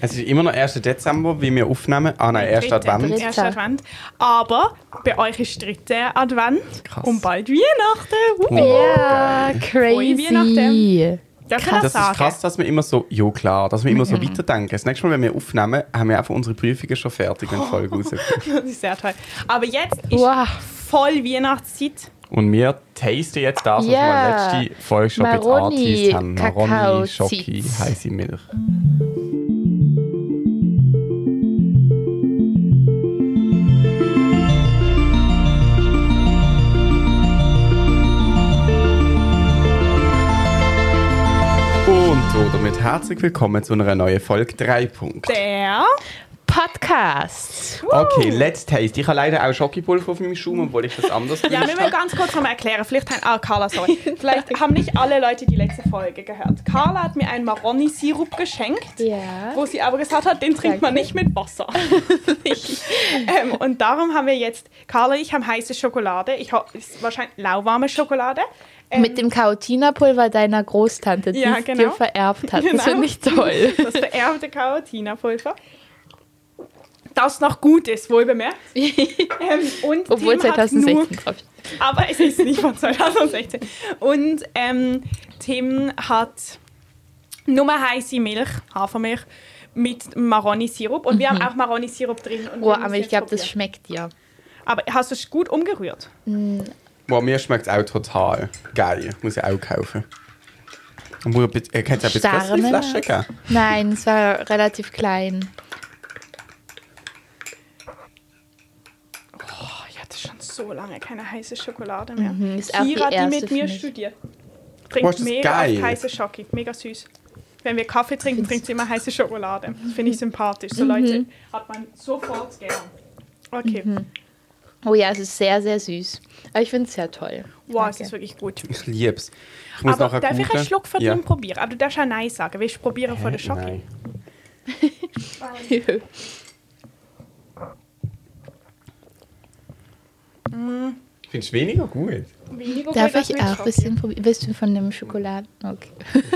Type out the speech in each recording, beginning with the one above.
Es ist immer noch 1. Dezember, wie wir aufnehmen. Ah nein, 1. Dritte. Advent. Dritte. Erster Advent. Aber bei euch ist dritte Advent Krass. und bald Weihnachten. Uh. Ja, Frohe crazy. Weihnachten. Darf das Das ist krass, dass wir immer so, ja klar, dass wir immer so weiterdenken. Das nächste Mal, wenn wir aufnehmen, haben wir einfach unsere Prüfungen schon fertig, wenn die Folge rauskommt. Das ist sehr toll. Aber jetzt ist Wow. voll Weihnachtszeit. Und wir tasten jetzt das, was Ja. wir letzte Folge schon Maroni, angeteased haben. Maroni, Kakao, Schoki, heiße Milch. Damit herzlich willkommen zu einer neuen Folge 3 Punkt. Der Podcast. Okay, let's taste. Ich habe leider auch Schokipulver auf meinem Schuh, obwohl ich das anders Ja, wir müssen ganz kurz nochmal erklären. Vielleicht haben, ah, Carla, sorry. Vielleicht haben nicht alle Leute die letzte Folge gehört. Carla hat mir einen Maroni-Sirup geschenkt, Ja. wo sie aber gesagt hat, den trinkt man nicht mit Wasser. ähm, und darum haben wir jetzt, Carla und ich haben heiße Schokolade. Ich habe wahrscheinlich lauwarme Schokolade. Ähm, Mit dem Carotina-Pulver deiner Großtante, die Ja, es genau. dir vererbt hat. Genau. Das finde ich toll. das vererbte Carotina-Pulver. Das noch gut ist, wohl bemerkt. ähm, Obwohl Tim hat nur 2016 drauf steht. Aber es ist nicht von 2016. Und ähm, Tim hat nur heiße Milch, Hafermilch, mit Maroni-Sirup. Und wir haben auch Maroni-Sirup drin. Oh, aber ich glaube, das schmeckt dir. Aber hast du es gut umgerührt? Boah, mir schmeckt es auch total geil. Muss ich auch kaufen. Und wo, äh, kannst du ein bisschen größere Starne. Flaschen geben? Nein, es war relativ klein. Oh, ich hatte schon so lange keine heiße Schokolade mehr. Mhm, ist auch die Kira, die, erste mit mir studiert, trinkt das mega heiße Schoki. Mega süß. Wenn wir Kaffee trinken, trinkt sie immer heiße Schokolade. Das finde ich sympathisch. So Leute hat man sofort gern. Okay. Oh ja, es ist sehr, sehr süß. Aber ich finde es sehr toll. Wow, es Danke. ist wirklich gut. Ich lieb's. Ich muss Aber darf ich einen. Schluck von ja. dem probieren? Aber du darfst auch Nein sagen. Willst du probieren von der Schoki? Nein. Findest du weniger gut? Weniger Darf gut ich auch ein bisschen probieren? Willst du von dem Schokoladen? Okay.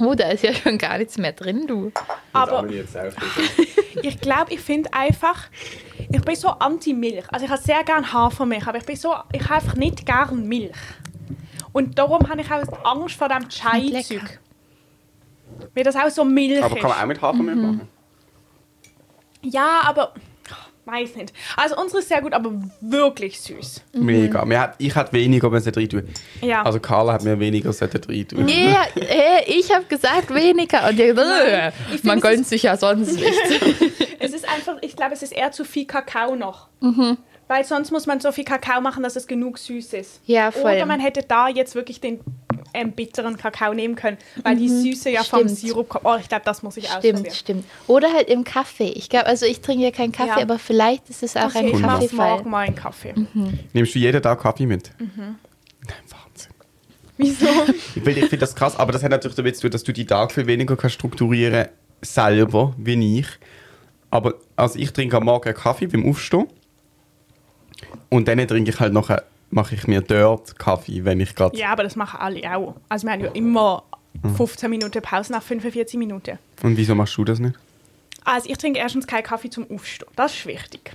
oh, da ist ja schon gar nichts mehr drin, du. Aber ich glaube, ich finde einfach, ich bin so anti-Milch. Also ich habe sehr gerne Hafermilch, aber ich bin so, ich habe einfach nicht gern Milch. Und darum habe ich auch Angst vor dem. Chai-Zeug. Weil das auch so Milch Aber ist. kann man auch mit Hafermilch Mhm. machen? Ja, aber weiß nicht. Also unsere ist sehr gut, aber wirklich süß. Mega. Mir hat, ich hätte weniger, wenn sie rein tun. Ja. Also Carla hat mir weniger sollten rein tun. Ja, äh, ich habe gesagt weniger. Und ihr, äh, ich man es gönnt sich ja sonst nichts. Es ist einfach, ich glaube, es ist eher zu viel Kakao noch. Mhm. Weil sonst muss man so viel Kakao machen, dass es genug süß ist. Ja, voll. Oder man hätte da jetzt wirklich den ähm, bitteren Kakao nehmen können, weil die Süße ja vom Mhm. Stimmt. Sirup kommt. Oh, ich glaube, das muss ich Stimmt, ausprobieren. stimmt. Oder halt im Kaffee. Ich glaube, also ich trinke ja keinen Kaffee, Ja. aber vielleicht ist es auch Okay, ein ich mache Kaffeefall. morgen mal einen Kaffee. Nimmst du jeden Tag Kaffee mit? Mhm. Nein, Wahnsinn. Wieso? Ich, finde das krass, aber das hat natürlich damit zu tun, dass du die Tage viel weniger kannst strukturieren selber, wie ich. Aber also ich trinke am Morgen Kaffee beim Aufstehen und dann trinke ich halt nachher, mache ich mir dort Kaffee, wenn ich gerade... ja, aber das machen alle auch. Also wir haben ja immer Mhm. 15 Minuten Pause nach 45 Minuten. Und wieso machst du das nicht? Also ich trinke erstens keinen Kaffee zum Aufstehen. Das ist wichtig.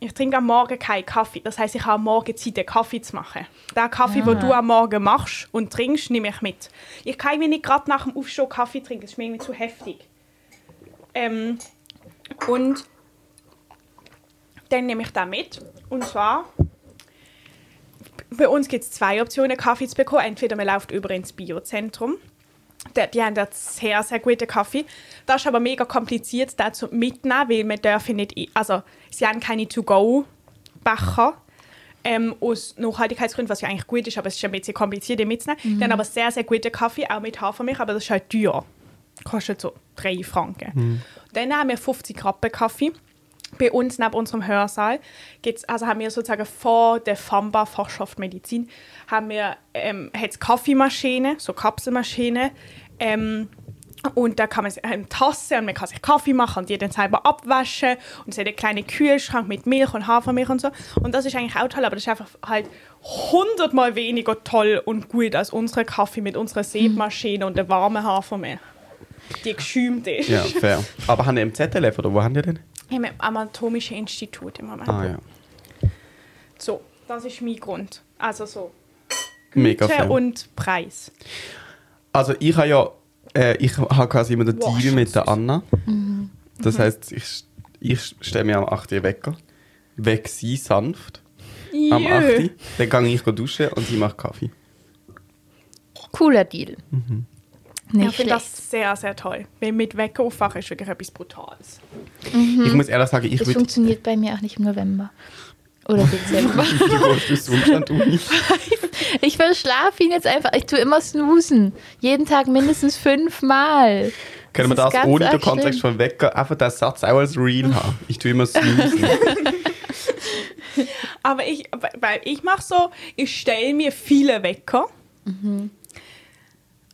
Ich trinke am Morgen keinen Kaffee. Das heißt, ich habe am Morgen Zeit, den Kaffee zu machen. Den Kaffee, den du am Morgen machst und trinkst, nehme ich mit. Ich kann mir nicht gerade nach dem Aufstehen Kaffee trinken. Das ist mir irgendwie zu heftig. Ähm, und dann nehme ich den mit. Und zwar, bei uns gibt es zwei Optionen, Kaffee zu bekommen. Entweder man läuft über ins Biozentrum. Die, die haben dort sehr, sehr guten Kaffee. Das ist aber mega kompliziert, den zu mitnehmen, weil man dürfen nicht... Also, sie haben keine To-Go-Becher. Ähm, aus Nachhaltigkeitsgründen, was ja eigentlich gut ist, aber es ist ein bisschen kompliziert, den mitzunehmen. Die haben aber sehr, sehr guten Kaffee, auch mit Hafermilch, aber das ist halt teuer. Kostet so 3 Franken. Dann haben wir 50 Rappen Kaffee. Bei uns neben unserem Hörsaal gibt's, also haben wir sozusagen vor der FAMBA Fachschaft Medizin haben wir ähm, hat's Kaffeemaschine, so Kapselmaschine. Ähm, und da kann man eine Tasse und man kann sich Kaffee machen und die dann selber abwaschen. Und es hat einen kleinen Kühlschrank mit Milch und Hafermilch und so. Und das ist eigentlich auch toll, aber das ist einfach halt hundertmal weniger toll und gut als unsere Kaffee mit unserer Siebmaschine und der warmen Hafermilch. Die geschäumt ist. Ja, fair. Aber haben die im ZLF oder wo haben die denn? Im Anatomischen Institut im Moment. Ah ja. So, das ist mein Grund. Also so. Mega Güte fair. und Preis. Also ich habe ja, äh, ich habe quasi immer den Deal mit der. Anna. Mhm. Das heisst, ich, ich stelle mir am 8 Uhr Wecker, weg sie sanft am Jö. 8 Uhr, dann gehe ich duschen und sie macht Kaffee. Cooler Deal. Mhm. Nicht Ich finde das sehr, sehr toll. Weil mit Wecker aufwachen ist wirklich etwas Brutales. Ich muss ehrlich sagen, ich das funktioniert bei mir auch nicht im November. Oder Dezember. Ich verschlafe ihn jetzt einfach. Ich tue immer snoosen. Jeden Tag mindestens fünfmal. Können wir Das das ohne den Kontext von Wecker einfach den Satz auch als Real haben? Ich tue immer snoozen. Aber ich, weil ich mache so, ich stelle mir viele Wecker.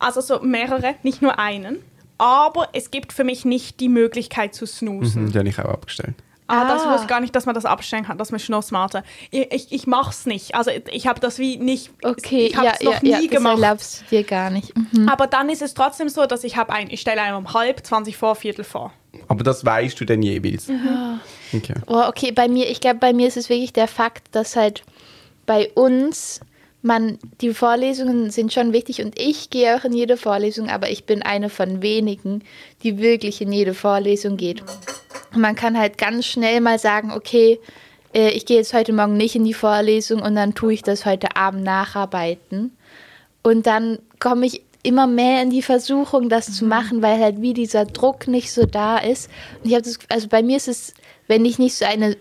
Also so mehrere, nicht nur einen. Aber es gibt für mich nicht die Möglichkeit zu snoosen. Mhm, die habe ich auch abgestellt. Ah, das Ah. wusste gar nicht, dass man das abstellen kann. Das ist noch smarter. Ich, ich, ich mache es nicht. Also ich habe das wie nicht. Okay, ich habe ja, es noch ja, nie ja, das gemacht. erlaubst du dir gar nicht. Mhm. Aber dann ist es trotzdem so, dass ich habe ein, ich stelle einen um halb, 20 vor, Viertel vor. Aber das weißt du denn jeweils? Mhm. Okay. Oh, okay, bei mir, ich glaube, bei mir ist es wirklich der Fakt, dass halt bei uns man, die Vorlesungen sind schon wichtig und ich gehe auch in jede Vorlesung, aber ich bin eine von wenigen, die wirklich in jede Vorlesung geht. Und man kann halt ganz schnell mal sagen, okay, äh, ich gehe jetzt heute Morgen nicht in die Vorlesung und dann tue ich das heute Abend nacharbeiten. Und dann komme ich immer mehr in die Versuchung, das zu machen, weil halt wie dieser Druck nicht so da ist. Und ich habe das, also bei mir ist es, wenn ich nicht so eine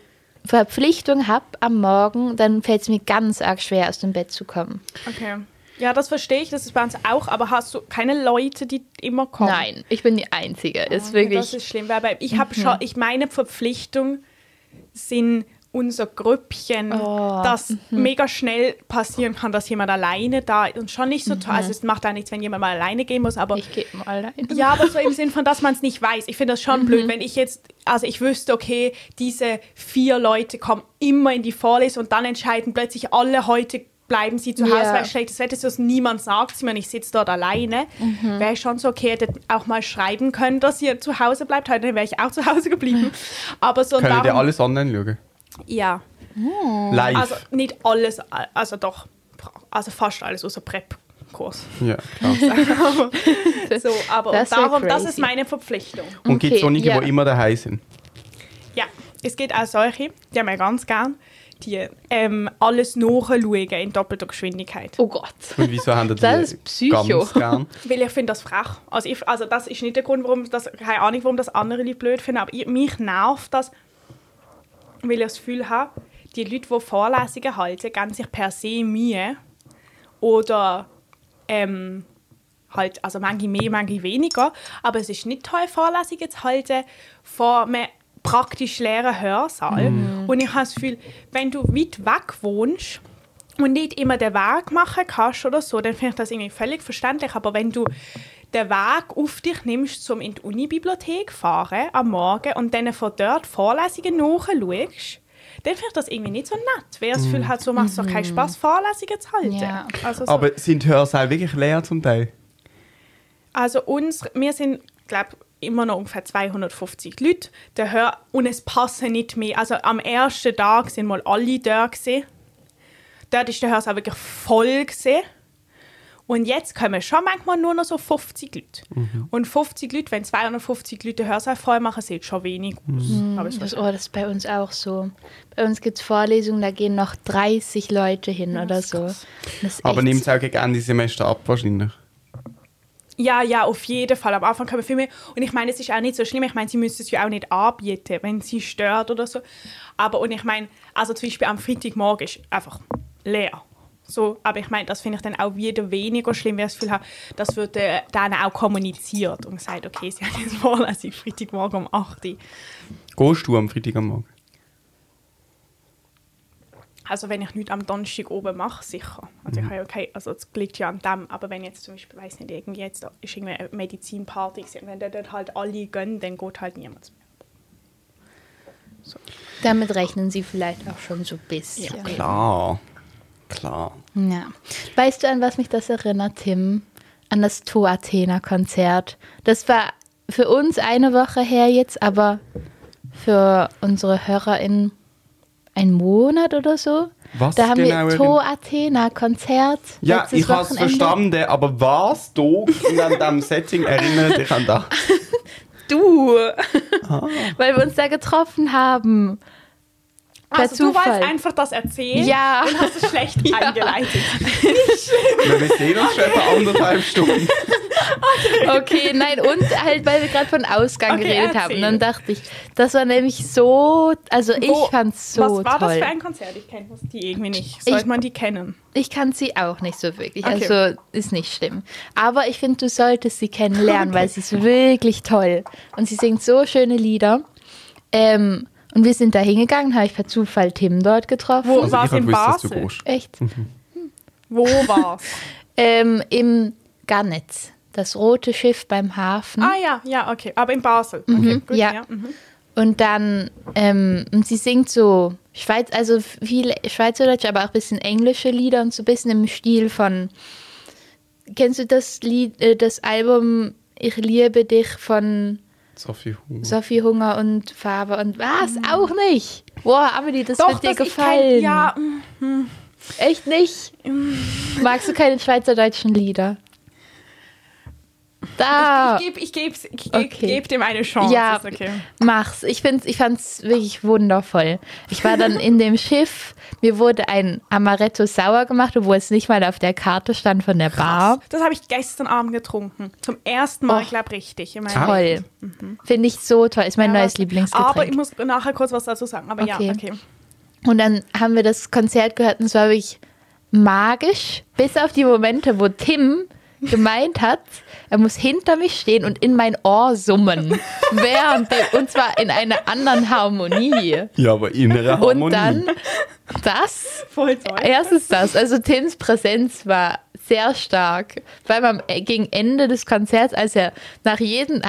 Verpflichtung habe am Morgen, dann fällt es mir ganz arg schwer, aus dem Bett zu kommen. Okay. Ja, das verstehe ich, das ist bei uns auch, aber hast du keine Leute, die immer kommen? Nein, ich bin die Einzige. Ist Okay, wirklich. Das ist schlimm, weil ich habe schon, ich meine Verpflichtung sind unser Grüppchen, Oh, das mega schnell passieren kann, dass jemand alleine da ist und schon nicht so toll. Also es macht auch nichts, wenn jemand mal alleine gehen muss, aber ich gehe mal allein. ja, aber so im Sinn von, dass man es nicht weiß. Ich finde das schon blöd, wenn ich jetzt, also ich wüsste, okay, diese vier Leute kommen immer in die Vorlesung und dann entscheiden plötzlich alle heute bleiben sie zu Hause, Ja. weil schlechtes Wetter ist, dass niemand sagt mir, und ich sitze dort alleine. Wäre schon so, okay, hättet auch mal schreiben können, dass ihr zu Hause bleibt. Heute wäre ich auch zu Hause geblieben. Aber so Können ihr alles online schauen? Ja, Live? also nicht alles, also doch, also fast alles außer Prep-Kurs. ja, klar. So, aber Das darum, das ist meine Verpflichtung. Und gibt es Okay, solche, ja. die immer daheim sind? Ja, es gibt auch solche, die haben wir ganz gern, die ähm, alles nachschauen in doppelter Geschwindigkeit. Oh Gott. Und wieso haben die Das ist Psycho. ganz gern? Weil ich finde das frech. Also, ich, also das ist nicht der Grund, warum das, keine Ahnung, warum das andere Leute blöd finden, aber ich, mich nervt das, weil ich das Gefühl habe, die Leute, die Vorlesungen halten, geben sich per se Mühe oder ähm, halt, also manche mehr, manche weniger, aber es ist nicht toll, Vorlesungen zu halten vor einem praktisch leeren Hörsaal. Und ich habe das Gefühl, wenn du weit weg wohnst, und nicht immer den Weg machen kannst oder so, dann finde ich das irgendwie völlig verständlich. Aber wenn du den Weg auf dich nimmst, um in die Unibibliothek zu fahren am Morgen und dann von dort Vorlesungen nachschaust, dann finde ich das irgendwie nicht so nett. Weil ich das Gefühl hat, so macht es doch keinen Spaß, Vorlesungen zu halten. Ja. Also, so. Aber sind Hörsäle wirklich leer zum Teil? also uns, wir sind, glaube immer noch ungefähr 250 Leute. Der Hör und es passen nicht mehr. Also am ersten Tag sind mal alle da gewesen. Dort ist der Hörsaal wirklich voll gewesen. Und jetzt kommen schon manchmal nur noch so 50 Leute. Und 50 Leute, wenn 250 Leute Hörsaal voll machen, sieht schon wenig aus. Aber es Das, ist oh, das ist bei uns auch so. Bei uns gibt es Vorlesungen, da gehen noch 30 Leute hin oder so. Das Aber nimmt es auch gegen Ende Semester ab wahrscheinlich. Ja, ja, auf jeden Fall. Am Anfang kommen viel mehr. Und ich meine, es ist auch nicht so schlimm. Ich meine, sie müssen es ja auch nicht anbieten, wenn sie stört oder so. Aber, und ich meine, also zum Beispiel am Freitagmorgen ist einfach leer. So, aber ich meine, das finde ich dann auch wieder weniger schlimm, weil ich das Gefühl habe, das wird äh, dann auch kommuniziert und gesagt, okay, sie haben jetzt Vorlesung Freitagmorgen um 8 Uhr. Gehst du am Freitag am Morgen? Also wenn ich nichts am Donnerstag oben mache, sicher. Also ich habe ja okay, also es liegt ja an dem, aber wenn jetzt zum Beispiel, weiß nicht, irgendwie jetzt da ist irgendwie eine Medizinparty gewesen, und wenn da dort halt alle gönnen, dann geht halt niemand mehr. Damit rechnen sie vielleicht auch schon so ein bisschen. Ja. Klar. Klar. Weißt du, an was mich das erinnert, Tim? An das To Athena Konzert. Das war für uns eine Woche her jetzt, aber für unsere HörerInnen ein Monat oder so. Was da haben genau, wir To Athena Konzert. Ja, ich habe es verstanden, aber was du in an diesem Setting erinnert dich an das? Du, Ah. weil wir uns da getroffen haben. Per Also du wolltest Zufall. einfach das erzählen Ja. und hast es schlecht eingeleitet. Wir sehen uns schon etwa anderthalb Stunden. Okay, nein, und halt, weil wir gerade von Ausgang Okay, geredet erzähl. haben. Dann dachte ich, das war nämlich so, also ich Wo- fand's so Was war toll. das für ein Konzert? Ich kenne die irgendwie nicht. Sollte Ich- man die kennen? Ich kann sie auch nicht so wirklich, Okay. also ist nicht schlimm. Aber ich finde, du solltest sie kennenlernen, weil sie ist wirklich toll. Und sie singt so schöne Lieder. Ähm, und wir sind da hingegangen, habe ich per Zufall Tim dort getroffen. Wo Also war's in Basel? gehst. Echt? Wo war's? Ähm, Im Garnetz, das rote Schiff beim Hafen. ah ja, ja, okay. Aber in Basel. Okay, gut, ja. mhm. Und dann, ähm, und sie singt so Schweiz, also viel Schweizerdeutsch, aber auch ein bisschen englische Lieder und so ein bisschen im Stil von. Kennst du das Lied, äh, das Album Ich liebe dich von Sophie Hunger. Sophie Hunger und Farbe und was? Auch nicht. Boah, Amelie, das Doch, wird dir das ich gefallen. kenn, ja, mm, Echt nicht? Magst du keine schweizerdeutschen Lieder? Da. ich gebe ich geb's, ich Ah. Okay. geb, dem eine Chance. Ja, ist okay. mach's. Ich, find's, ich fand's wirklich wundervoll. Ich war dann in dem Schiff. Mir wurde ein Amaretto sauer gemacht, obwohl es nicht mal auf der Karte stand von der Bar. Das habe ich gestern Abend getrunken. Zum ersten Mal, Och. ich glaube, richtig. meinem Toll. Leben. Finde ich so toll. Ist mein Ja, neues Lieblingsgetränk. Aber ich muss nachher kurz was dazu sagen. Aber ja, Okay. okay. Und dann haben wir das Konzert gehört und es war wirklich magisch, bis auf die Momente, wo Tim gemeint hat, er muss hinter mich stehen und in mein Ohr summen. Während dem, und zwar in einer anderen Harmonie. Ja, aber innere Harmonie. Und dann das. Voll toll. Erstens das. Also Tims Präsenz war sehr stark. Vor allem am, äh, gegen Ende des Konzerts, als er nach jedem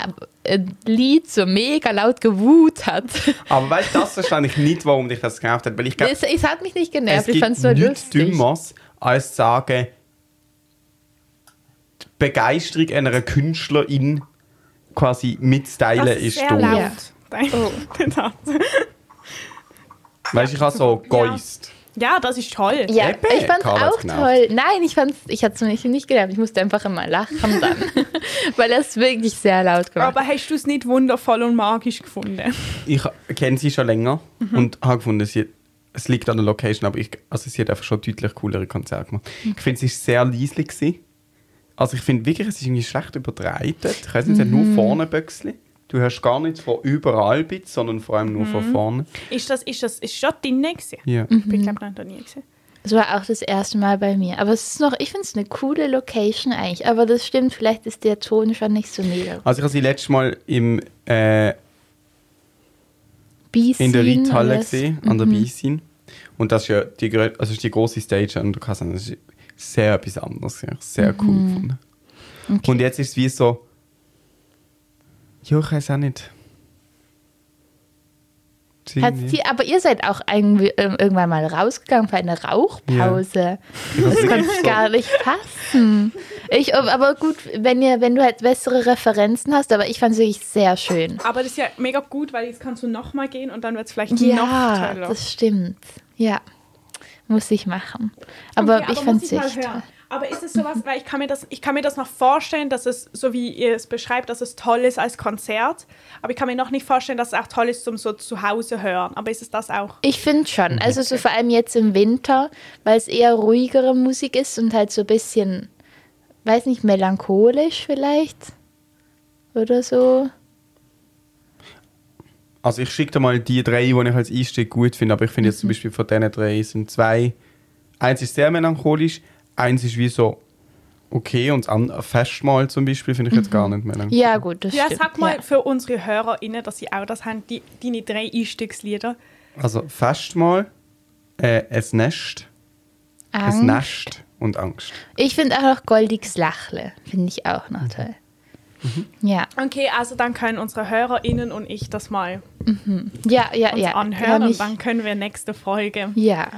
äh, Lied so mega laut gewut hat. Aber weißt du, das verstehe ich nicht, warum dich das genervt hat. Weil ich glaube, Es, es hat mich nicht es genervt. Ich gibt fand es so nichts lustig. Dümmeres, als zu sagen, Begeisterung einer Künstlerin quasi mitzuteilen Das ist dumm. laut. Ja. Dein- Oh. Weißt du, ich habe so Ja. geäust. Ja, das ist toll. Ja, Eben, ich fand es auch toll. Nein, ich fand's, ich hatte es nicht, nicht genervt. Ich musste einfach immer lachen dann. Weil er es wirklich sehr laut gemacht Aber hast du es nicht wundervoll und magisch gefunden? Ich kenne sie schon länger Mhm. und habe gefunden, sie, es liegt an der Location, aber ich, also sie hat einfach schon deutlich coolere Konzerte gemacht. Mhm. Ich finde, sie ist sehr leislich. Gewesen. Also ich finde wirklich, es ist irgendwie schlecht übertreitet. Ich weiß nicht, sie hat Mhm. nur vorne Böxli. Du hörst gar nichts von überall, bit, sondern vor allem nur Mhm. von vorne. Ist das, ist das ist schon drin gewesen? Ja. Mhm. Ich bin, glaube ich, noch nie gesehen. Das war auch das erste Mal bei mir. Aber es ist noch, ich finde es eine coole Location eigentlich. Aber das stimmt, vielleicht ist der Ton schon nicht so mega. Also ich habe sie letztes Mal im, äh, in der Reithalle gesehen, an der Beisin. Und das ist ja die, also ist die große Stage und du kannst sagen, das ist sehr etwas anderes. Ja. Sehr cool gefunden. Okay. Und jetzt ist es wie so, ja, ich weiß auch nicht. Sie, aber ihr seid auch ähm, irgendwann mal rausgegangen für eine Rauchpause. Weiß Das kann so- gar nicht passen. Ich, aber gut, wenn, ihr, wenn du halt bessere Referenzen hast, aber ich fand es wirklich sehr schön. Aber das ist ja mega gut, weil jetzt kannst du nochmal gehen und dann wird es vielleicht noch Ja, toller. das stimmt. Ja, muss ich machen. Aber Okay, ich fand es echt toll. Aber ist es sowas, weil ich kann, mir das, ich kann mir das noch vorstellen, dass es, so wie ihr es beschreibt, dass es toll ist als Konzert. Aber ich kann mir noch nicht vorstellen, dass es auch toll ist zum so zu Hause hören. Aber ist es das auch? Ich finde schon. Also so vor allem jetzt im Winter, weil es eher ruhigere Musik ist und halt so ein bisschen, weiß nicht, melancholisch vielleicht. Oder so. Also ich schicke dir mal die drei, die ich als Einstieg gut finde, aber ich finde jetzt zum Beispiel von diesen drei sind zwei, eins ist sehr melancholisch, eins ist wie so okay und das andere, Festmahl zum Beispiel, finde ich jetzt gar nicht melancholisch. Ja, gut, das Ja, stimmt. sag mal ja. für unsere HörerInnen, dass sie auch das haben, die, deine drei Einstiegslieder. Also Festmahl, äh, es Nest, es Angst. Nest und Angst. Ich finde auch noch Goldiges Lachle. Finde ich auch noch toll. Ja, Okay, also dann können unsere HörerInnen und ich das mal ja, ja, uns ja. anhören und dann können wir nächste Folge ja.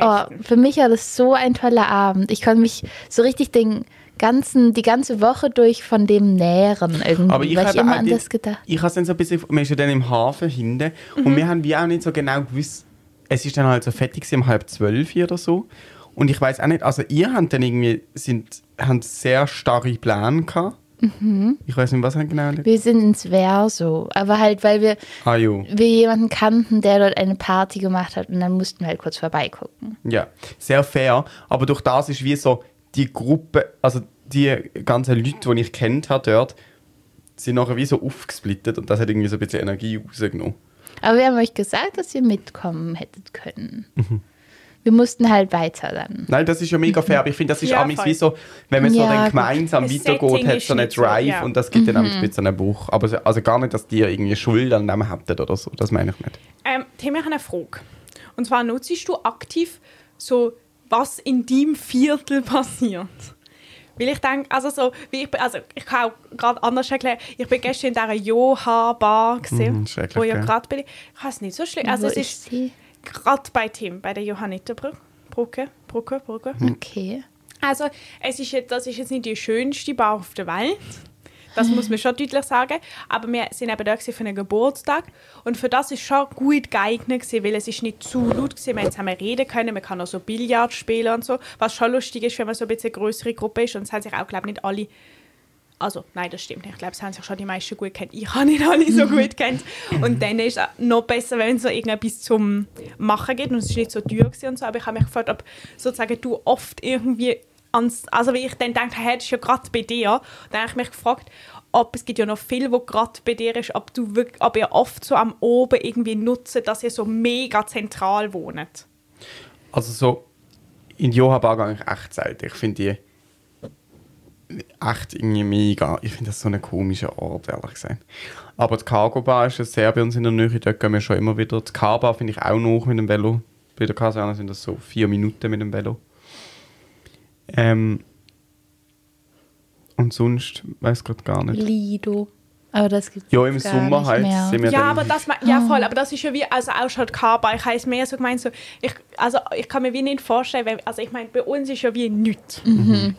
Oh, für mich war das so ein toller Abend. Ich konnte mich so richtig den ganzen, die ganze Woche durch von dem nähren irgendwie. Aber ich weil ich habe immer an das gedacht. Ich habe dann so ein bisschen, wir sind ja dann im Hafen hinten Mhm. und wir haben wie auch nicht so genau gewusst, es ist dann halt so fertig um halb zwölf oder so. Und ich weiß auch nicht, also ihr habt dann irgendwie, sind, habt sehr starre Pläne gehabt. Mhm. Ich weiß nicht, was haben genau. Wir sind ins Verso, aber halt, weil wir, Ah wir jemanden kannten, der dort eine Party gemacht hat und dann mussten wir halt kurz vorbeigucken. ja, sehr fair. Aber durch das ist wie so die Gruppe, also die ganzen Leute, die ich kennt habe dort, sind nachher wie so aufgesplittet und das hat irgendwie so ein bisschen Energie rausgenommen. Aber wir haben euch gesagt, dass ihr mitkommen hättet können. Mhm. Wir mussten halt weiter dann. Nein, das ist ja mega fair, aber ich finde, das ist Ja, voll. wie so, wenn man so Ja, dann gut. gemeinsam weitergeht, hat so einen so, Drive ja. und das gibt dann Mhm. ein bisschen einen Bruch. Aber so- also gar nicht, dass die irgendwie Schuld an dem hätten oder so, das meine ich nicht. Ähm, Tim, ich habe eine Frage. Und zwar nutzt du aktiv so, was in deinem Viertel passiert? Weil ich denke, also so, wie ich, bin- also ich kann auch gerade anders erklären, ich bin gestern in dieser Joha-Bar gesehen, Mhm, schrecklich, wo ich gerade bin. Ich habe es nicht so schlimm. Also Wo es ist ist sie? Gerade bei Tim, bei der Johanniterbrücke. Brücke, Brücke, Brücke. Okay. Also, es ist jetzt, das ist jetzt nicht die schönste Bar auf der Welt. Das muss man schon deutlich sagen. Aber wir sind eben da für einen Geburtstag. Und für das ist schon gut geeignet, gewesen, weil es ist nicht zu laut war. Wir haben reden können, man kann auch so Billard spielen und so. Was schon lustig ist, wenn man so ein bisschen eine größere Gruppe ist. Und es haben sich auch, glaube ich, nicht alle also, nein, das stimmt nicht. Ich glaube, es haben sich schon die meisten gut kennt. Ich habe nicht alle so gut kennt. Und dann ist es noch besser, wenn es so irgendetwas zum Machen gibt. Und es ist nicht so teuer und so. Aber ich habe mich gefragt, ob sozusagen du oft irgendwie ans... Also, wie ich dann dachte, hey, das ist ja gerade bei dir. Dann habe ich mich gefragt, ob es gibt ja noch viel, wo gerade bei dir ist, ob, du wirklich, ob ihr oft so am Oben irgendwie nutzt, dass ihr so mega zentral wohnt. Also so, in die Joha-Bar gehe ich echt selten. Ich finde die echt irgendwie mega. Ich finde das so ein komischer Ort, ehrlich gesagt. Aber die Cargo Bar ist ja sehr bei uns in der Nähe, dort gehen wir schon immer wieder. Die Car-Bar finde ich auch noch mit dem Velo. Bei der Kaserne sind das so vier Minuten mit dem Velo. Ähm, und sonst weiß ich gerade gar nicht. Lido. Aber das gibt Ja, im Sommer halt sind wir Ja, aber das, ja voll, aber das ist ja wie, also auch schon die K-Bar, ich habe es mehr so gemeint, so, ich, also ich kann mir wie nicht vorstellen, weil, also ich meine, bei uns ist ja wie nichts,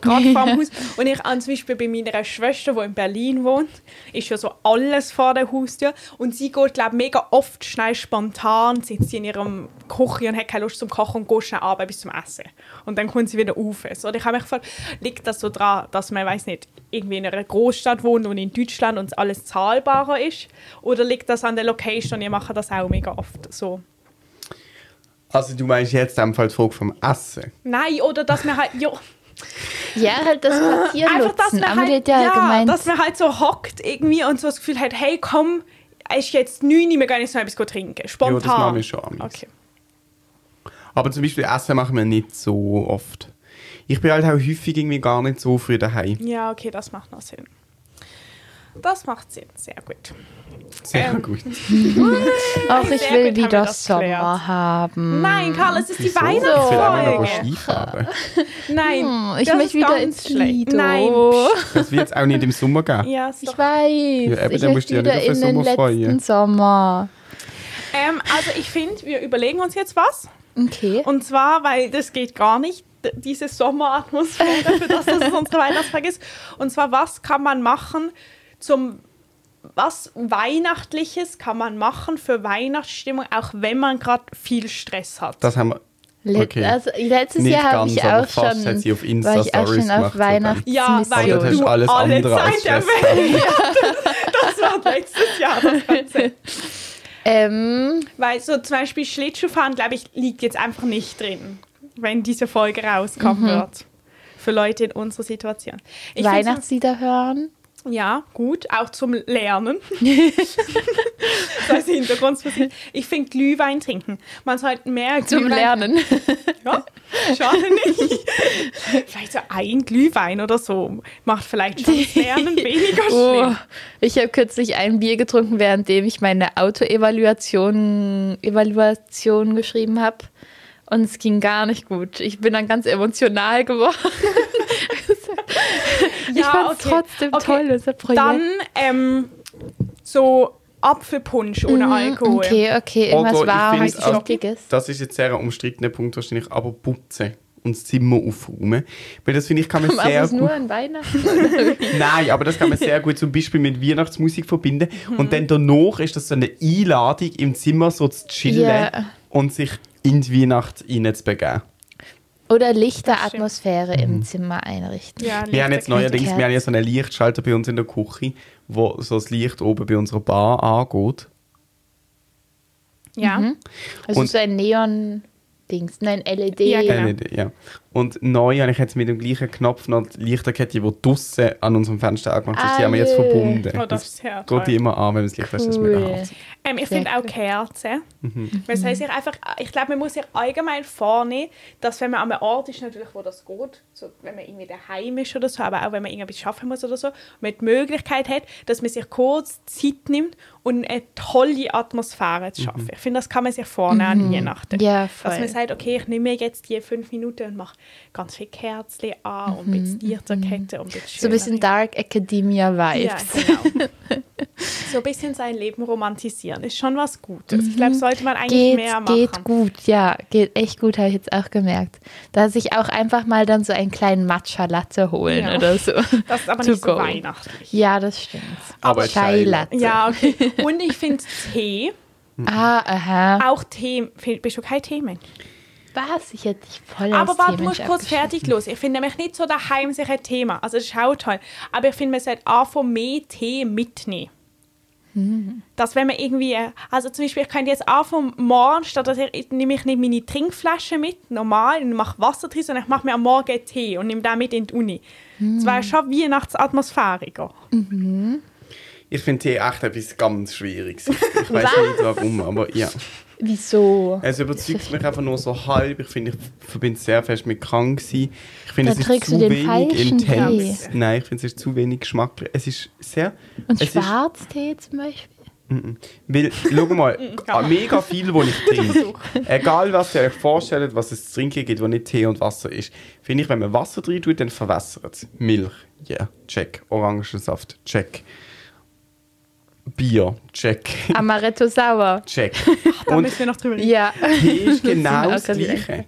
gerade vor dem Haus. Und ich an zum Beispiel bei meiner Schwester, die in Berlin wohnt, ist ja so alles vor der Haustür und sie geht, glaube ich, mega oft schnell spontan, sitzt sie in ihrem Küche und hat keine Lust zum Kochen und geht schnell runter bis zum Essen. Und dann kommt sie wieder auf. So, und ich habe mich gefragt, liegt das so daran, dass man, weiß nicht, irgendwie in einer Großstadt wohnt und in Deutschland und alles zahlbarer ist? Oder liegt das an der Location? Ihr macht das auch mega oft so. Also du meinst jetzt einfach die Frage vom Essen? Nein, oder dass man halt, ja, Ja, halt das Quartier einfach, dass nutzen. man halt, ja, ja, gemeint, dass man halt so hockt irgendwie und so das Gefühl hat, hey, komm, es ist jetzt 9 Uhr, wir gehen jetzt noch etwas trinken. Spontan. Ja, das machen wir schon. Okay. Aber zum Beispiel Essen machen wir nicht so oft. Ich bin halt auch häufig irgendwie gar nicht so früh daheim. Ja, okay, das macht noch Sinn. Das macht Sinn, sehr gut. Sehr Ähm. gut. auch ich Sehr will gut wieder das Sommer geklärt. haben. Nein, Karl, es ist die Wieso? Ich will auch noch Weihnachtsfolge. Fahren. Nein, Hm, ich möchte wieder ganz ins schlecht. Lido. Nein, Das wird es auch nicht im Sommer geben. ja, ist Ich weiß. eben, ich dann musst möchte du ja wieder nicht auf in den Sommer freuen. letzten Sommer. Ähm, also ich finde, wir überlegen uns jetzt was. Okay. Und zwar, weil das geht gar nicht, diese Sommeratmosphäre, für das, dass es unsere Weihnachtsfolge ist. Und zwar, was kann man machen zum was Weihnachtliches kann man machen für Weihnachtsstimmung, auch wenn man gerade viel Stress hat? Das haben wir. Okay. also, letztes Nicht Jahr habe ich auch schon, hat sie auf Insta war ich auch schon auf. Weihnachtsmission. ja, weil du alles alle andere als Zeit der Stress. Welt. das war letztes Jahr das Ganze. ähm, Weil so zum Beispiel Schlittschuhfahren, glaube ich, liegt jetzt einfach nicht drin, wenn diese Folge rauskommen Mhm. wird. Für Leute in unserer Situation. Ich Weihnachtslieder hören. Ja, gut, auch zum Lernen. als Hintergrundmusik. Ich finde Glühwein trinken. Man sollte mehr Zum Glühwein- Lernen. Ja, schade nicht. vielleicht so ein Glühwein oder so macht vielleicht schon das Lernen weniger Oh, schlimm. ich habe kürzlich ein Bier getrunken, währenddem ich meine Autoevaluation Evaluation geschrieben habe. Und es ging gar nicht gut. Ich bin dann ganz emotional geworden. ich Ja, fand es okay. trotzdem Okay, toll, unser Projekt. Dann ähm, so Apfelpunsch ohne Alkohol. Okay, okay, irgendwas Oder Warmes, Wichtiges. das ist jetzt sehr ein umstrittener Punkt wahrscheinlich, aber Putzen und das Zimmer aufräumen. Weil das finde ich, kann man Machst du sehr es gut... nur an Weihnachten? Nein, aber das kann man sehr gut zum Beispiel mit Weihnachtsmusik verbinden. Mhm. Und dann danach ist das so eine Einladung, im Zimmer so zu chillen Ja. und sich in die Weihnacht hineinzubegeben. Oder. Lichteratmosphäre im Zimmer einrichten. Ja, Wir haben jetzt neuerdings wir haben ja so einen Lichtschalter bei uns in der Küche, wo so das Licht oben bei unserer Bar angeht. Ja. Also Und- so ein Neon-Dings, nein, LED. Ja, genau. Äh, nicht, ja. Und neu habe ich jetzt mit dem gleichen Knopf noch die Lichterkette, die draussen an unserem Fenster angemacht ist. Die haben wir jetzt Ah, verbunden. Oh, das ist sehr toll. geht die immer an, wenn das Licht ist. Das ist mega Cool. hart. Ähm, ich finde auch cool. Kerzen. Mhm. Es heißt sich einfach, ich glaube, man muss sich allgemein vornehmen, dass wenn man an einem Ort ist, natürlich, wo das geht, so, wenn man irgendwie daheim ist oder so, aber auch wenn man irgendwas schaffen muss oder so, man die Möglichkeit hat, dass man sich kurz Zeit nimmt und eine tolle Atmosphäre zu schaffen. Ich finde, das kann man sich vornehmen an Weihnachten. Mhm. Ja, Dass voll. man sagt, okay, ich nehme mir jetzt die fünf Minuten und mache ganz viel Kerzen an und ein bisschen Lichterkette und ein bisschen Mhm. So ein bisschen Dark Academia-Vibes. ja, genau. so ein bisschen sein Leben romantisieren ist schon was Gutes. Ich glaube, sollte man eigentlich Geht, mehr machen. geht gut, ja, geht echt gut, habe ich jetzt auch gemerkt. Da sich auch einfach mal dann so einen kleinen Matcha-Latte holen Ja. oder so. Das ist aber nicht so weihnachtlich. Ja, das stimmt. Aber Chai Latte. Ja, okay. Und ich finde Tee, Ah, aha. auch Tee, bist du kein Teemensch? Was? Ich hätte dich voll Aber warte, du musst kurz fertig los. Ich finde nämlich nicht so daheim sich ein Thema. Also das ist auch toll. Aber ich finde, man sollte anfangen, mehr Tee mitnehmen. Hm. Dass wenn man irgendwie, also zum Beispiel, ich könnte jetzt anfangen, morgen, statt dass ich, nehme ich nicht meine Trinkflasche mit, normal, und mache Wasser drin, sondern ich mache mir am Morgen Tee und nehme den mit in die Uni. Das wäre schon Weihnachtsatmosphäriger. Ich finde Tee echt etwas ganz Schwieriges. Ich weiß nicht warum, aber ja. Wieso? Es überzeugt mich einfach nur so halb. Ich finde, ich verbinde es sehr fest mit krank sein. Ich finde, Da es ist zu du den wenig falschen intens. Tee. Nein, ich finde, es ist zu wenig geschmacklich. Es ist sehr... Und es ist, Schwarztee zum Beispiel? Weil, schau mal, ja. mega viel, was ich trinke. Egal, was ihr euch vorstellt, was es zu trinken gibt, was nicht Tee und Wasser ist. Finde ich, wenn man Wasser drin tut, dann verwässert es. Milch, ja, yeah, check. Orangensaft, check. Bier, check. Amaretto sauer. check. Da Und müssen wir noch drüber reden. Ja. Tee ist Das genau das gerade Gleiche.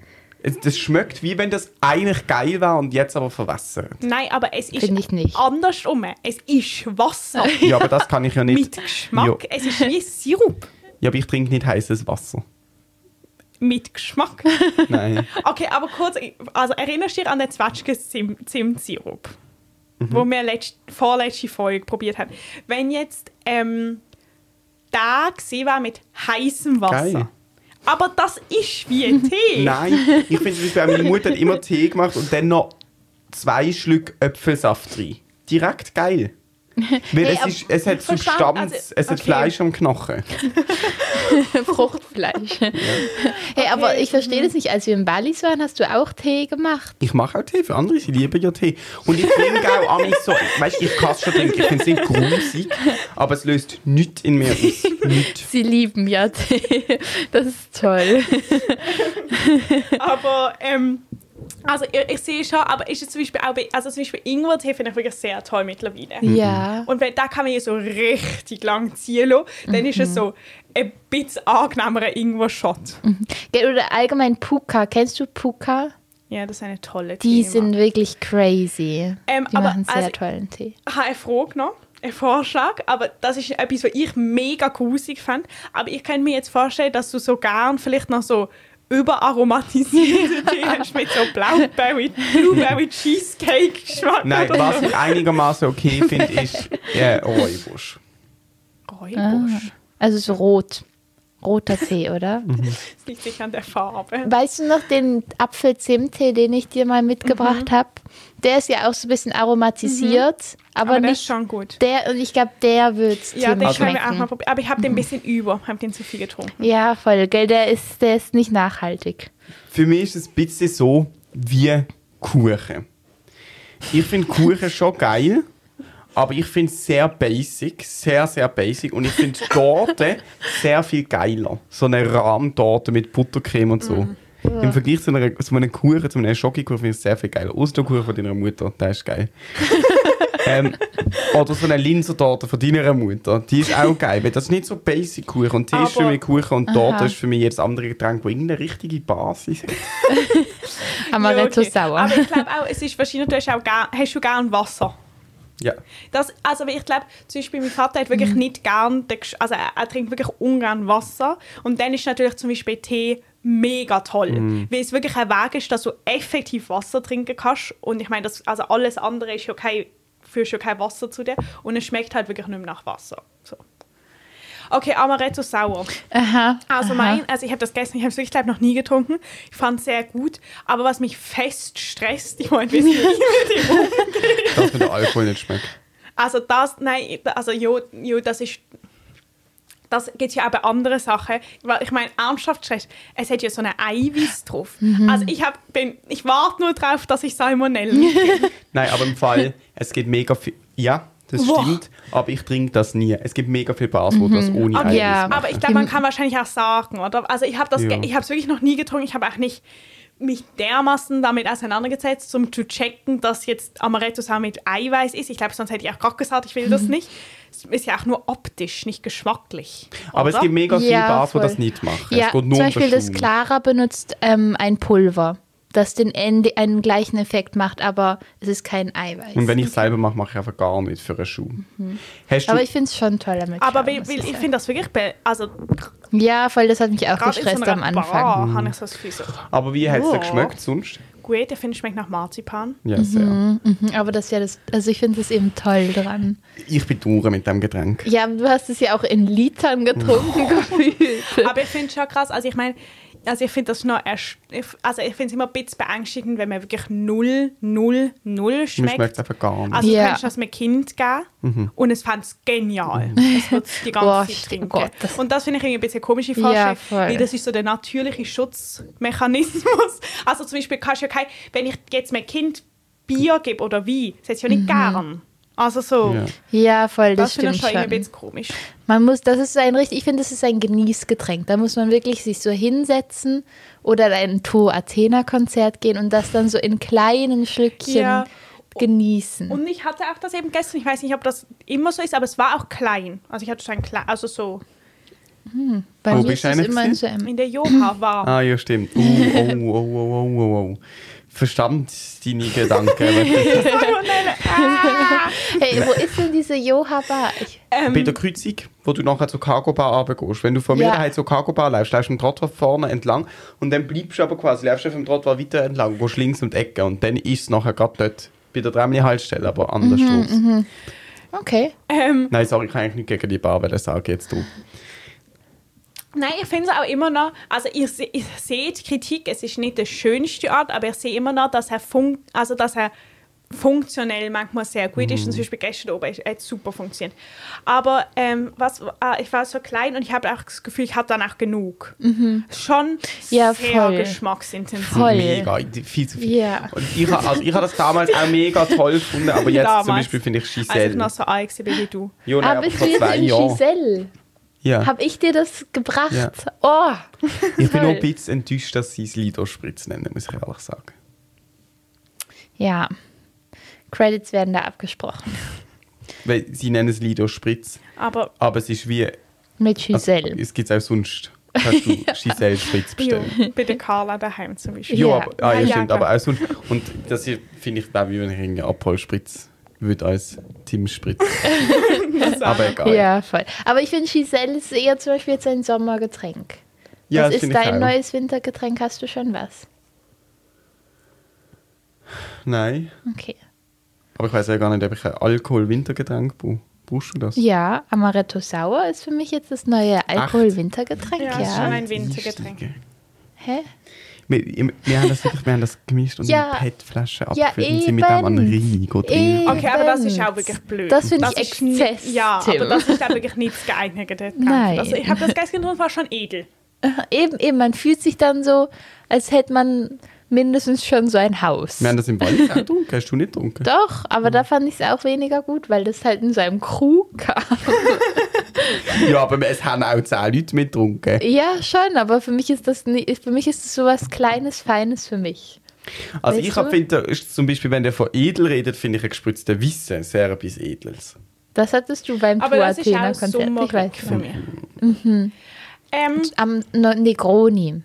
Das schmeckt, wie wenn das eigentlich geil war und jetzt aber verwässert. Nein, aber es ist ich nicht. andersrum. Es ist Wasser Ja, aber das kann ich ja nicht. mit Geschmack. Es ist wie Sirup Ja, aber ich trinke nicht heißes Wasser. mit Geschmack. Nein. Okay, aber kurz, also erinnerst du dich an den Zwetschgen-Zimtsirup, Mhm. wo wir letzt, vorletzte Folge probiert haben? Wenn jetzt ähm, da gesehen war mit heißem Wasser, Geil. aber das ist wie ein Tee. Nein, ich finde zum Beispiel, meine Mutter hat immer Tee gemacht und dann noch zwei Schlücke Äpfelsaft rein. Direkt geil. Weil Hey, es, ist, es hat Substanz, also, es hat okay. Fleisch am Knochen. Fruchtfleisch. Hey, aber ich verstehe das nicht. Als wir in Bali waren, hast du auch Tee gemacht? Ich mache auch Tee für andere, sie lieben ja Tee. Und ich trinke auch an so, weißt du, ich kann es schon trinken, ich finde es nicht grusig, aber es löst nichts in mir aus. Nichts. Sie lieben ja Tee. Das ist toll. Aber ähm, also ich, ich sehe schon, aber ist es zum Beispiel auch, bei- also zum Beispiel Ingwer-Tee finde ich wirklich sehr toll mittlerweile. Ja. Und wenn, da kann man ja so richtig lang ziehen lassen, dann ist es so ein bisschen angenehmerer Ingwer-Shot. Gell, Oder allgemein Puka. Kennst du Puka? Ja, das ist eine tolle Die Thema. sind wirklich crazy. Ähm, Die aber machen sehr also- tollen Tee. Ich habe eine Frage noch, einen Vorschlag, aber das ist etwas, was ich mega grusig fand. Aber ich kann mir jetzt vorstellen, dass du so gern vielleicht noch so überaromatisierte Tee mit so Blauberry, Blueberry Cheesecake Geschmack. Nein, oder was ich einigermaßen okay finde, ist äh, Räubusch. Räubusch. Also so rot. Roter Tee, oder? Das liegt sicher an der Farbe. Weißt du noch den Apfel-Zimt-Tee, den ich dir mal mitgebracht habe? Der ist ja auch so ein bisschen aromatisiert, aber, Aber der ist nicht schon gut. der. Und ich glaube, der wird Ja, den können wir auch mal probieren. Aber ich habe den ein bisschen über, habe den zu viel getrunken. Ja, voll, gell? Der ist, der ist nicht nachhaltig. Für mich ist es ein bisschen so wie Kuchen. Ich finde Kuchen schon geil, aber ich finde es sehr basic, sehr, sehr basic. Und ich finde Torte sehr viel geiler. So eine Rahmtorte mit Buttercreme und so. Im Vergleich zu, einer, zu einem Kuchen, zu einem Schokokuchen finde ich es sehr viel geiler. Außer der Kuchen von deiner Mutter, der ist geil. ähm, oder so eine Linsertorte von deiner Mutter. Die ist auch geil, weil das ist nicht so basic Kuchen. Und Tee ist für mich Kuchen und Torte ist für mich jedes andere Getränk, wo irgendeine richtige Basis hat. Amaretto Ja, okay. sauer. Aber ich glaube auch, es ist wahrscheinlich, du hast, auch gern, hast du gern Wasser. Ja. Das, also ich glaube, zum Beispiel mein Vater hat wirklich nicht gern, also er, er trinkt wirklich ungern Wasser. Und dann ist natürlich zum Beispiel Tee mega toll, weil es wirklich ein Weg ist, dass du effektiv Wasser trinken kannst. Und ich meine, das, also alles andere ist ja kein, führst ja kein Wasser zu dir und es schmeckt halt wirklich nicht mehr nach Wasser. So. Okay, Amaretto sauer. Aha. Also aha. mein, also ich habe das gestern, ich habe es wirklich glaub, noch nie getrunken. Ich fand es sehr gut, aber was mich fest stresst, ich meine, wissen nicht, Dass mir der Alkohol nicht schmeckt. also das, nein, also jo, jo das ist, das gibt ja auch bei anderen Sachen, weil ich meine, ernsthaft Stress, es hat ja so eine Eiweiß drauf. Also ich habe, bin, ich warte nur drauf, dass ich Salmonellen kriege. Nein, aber im Fall, es gibt mega viel. Ja, das Boah. stimmt, aber ich trinke das nie. Es gibt mega viel Bars, wo das ohne Okay, Eiweiß machen. aber ich glaube, man kann wahrscheinlich auch sagen, oder? Also ich habe das, Ja. ich habe es wirklich noch nie getrunken. Ich habe auch nicht mich dermaßen damit auseinandergesetzt, um zu checken, dass jetzt Amaretto Sauer mit Eiweiß ist. Ich glaube, sonst hätte ich auch gerade gesagt, ich will das Mhm. nicht. Es ist ja auch nur optisch, nicht geschmacklich. Aber es oder? gibt mega viele Ja, Bars, die voll. das nicht machen. Ja, es geht zum nur um Beispiel das. Clara benutzt ähm, ein Pulver, das den Ende einen gleichen Effekt macht, aber es ist kein Eiweiß. Und wenn ich es selber mache, mache ich einfach gar nicht für einen Schuh. Du, aber ich finde es schon toll damit. Aber schauen, weil, weil ich finde das wirklich, also Ja, voll, das hat mich auch so gestresst am Anfang. Bar habe ich so das Gefühl, so, aber wie hat es Oh. geschmeckt sonst? gut, ich finde, es schmeckt nach Marzipan. Ja, sehr. Mhm, aber das ist ja das, also ich finde das eben toll dran. Ich bin durch mit dem Getränk. Ja, du hast es ja auch in Litern getrunken gefühlt. Aber ich finde es schon krass, also ich meine, also ich finde das noch, also ich finde es immer ein bisschen beängstigend, wenn man wirklich null, null, null schmeckt. schmeckt es einfach gar nicht. Also du kannst das einem Kind geben und es fand es genial. Es wird die ganze Boah, Zeit trinken. Gott, das- und das finde ich irgendwie ein bisschen komische Vorstellung, voll. weil das ist so der natürliche Schutzmechanismus. Also zum Beispiel kannst du ja kein, wenn ich jetzt meinem Kind Bier gebe oder Wein, das ist ja nicht gern. Also so, Ja. Ja, voll, das das, finde ich stimmt schon irgendwie ein bisschen komisch. Man muss, das ist ein richtig, ich finde, das ist ein Genießgetränk. Da muss man wirklich sich so hinsetzen oder in ein To Athena Konzert gehen und das dann so in kleinen Schlückchen Ja. genießen. Und ich hatte auch das eben gestern, ich weiß nicht, ob das immer so ist, aber es war auch klein. Also ich hatte schon ein klein, also so Bei Wo mir bist ist es immer in so in der Joha war. Ah, ja, stimmt. Uh, oh, oh, oh, oh, oh, oh, Verstand deine Gedanken. Hey, wo ist denn diese Joha Bar? Ich, Ähm, Bei der Kreuzung, wo du nachher zur Cargo Bar runtergehst. Wenn du von mir Ja. daheim zur Cargo Bar läufst, läufst du am Trottoir vorne entlang und dann bleibst du aber quasi, läufst du vom Trottoir weiter entlang, gehst links um die Ecke und dann ist es nachher gerade dort bei der Dremli Haltestelle, aber anders mhm, okay. ähm, Nein, sorry, ich kann eigentlich nicht gegen die Bar, weil das sage jetzt du. Nein, ich finde es auch immer noch, also ihr, ihr seht Kritik, es ist nicht der schönste Ort, aber ich sehe immer noch, dass er, fun also dass er funktionell manchmal sehr gut Mhm. ist. Und zum Beispiel gestern oben hat super funktioniert. Aber ähm, was, äh, ich war so klein und ich habe auch das Gefühl, ich hatte dann auch genug. Schon Mhm. Ja, sehr voll. geschmacksintensiv. Voll. Mega, viel zu viel. Ja. Und ich, also ich habe das damals auch mega toll gefunden, aber jetzt zum Damals. Beispiel finde ich Als ich Giselle. noch so alt war wie du. Ja, nein, aber du vor jetzt zwei in Jahren. Giselle? Ja. Hab ich dir das gebracht? Ja. Oh, Ich bin nur ein bisschen enttäuscht, dass sie es Lido-Spritz nennen, muss ich ehrlich sagen. Ja. Credits werden da abgesprochen. Weil sie nennen es Lido-Spritz, Aber aber es ist wie... Mit Also, Giselle. es gibt es auch sonst. Kannst du Giselle-Spritz jo, bestellen. bei der Carla daheim zum Beispiel. Ja, Ja. aber, ah, ja, stimmt, aber auch sonst. Und das hier finde ich, glaube ich, wenn ich irgendwie Abholspritz würde als Teamspritz. aber egal. Ja, voll. Aber ich finde, Giselle ist eher zum Beispiel jetzt ein Sommergetränk. Ja, Was das ist dein neues Wintergetränk? Hast du schon was? Nein, Okay. aber ich weiß ja gar nicht, ob ich ein Alkohol-Wintergetränk brauche. Brauchst du das? Ja, Amaretto Sauer ist für mich jetzt das neue Alkohol-Wintergetränk. Ja, Ja. ist schon ein Wintergetränk. Hä? Wir, wir, haben das wirklich, wir haben das gemischt und Ja. in PET-Flaschen Ja, abgefüllt und sind mit dem an. Rhein. Okay, aber das ist auch wirklich blöd. Das finde ich ist nicht- Exzess, Ja, Tim. aber das ist auch wirklich nicht das geeignete Getränk. Nein. Also ich habe das gestern getrunken, war schon edel. Eben, eben, man fühlt sich dann so, als hätte man mindestens schon so ein Haus. Wir haben das im Wald auch getrunken. Hast du nicht getrunken? Doch, aber da fand ich es auch weniger gut, weil das halt in so einem Krug kam. Ja, aber es haben auch zehn Leute mitgetrunken. Ja, schon, aber für mich ist das für mich ist das sowas Kleines, Feines für mich. Also Weißt ich finde, zum Beispiel, wenn der von edel redet, finde ich ein gespritzter Wissen sehr etwas Edles. Das hattest du beim Aber das ist auch Athena-Konzert. Ich weiß mich. Ähm, Am Negroni.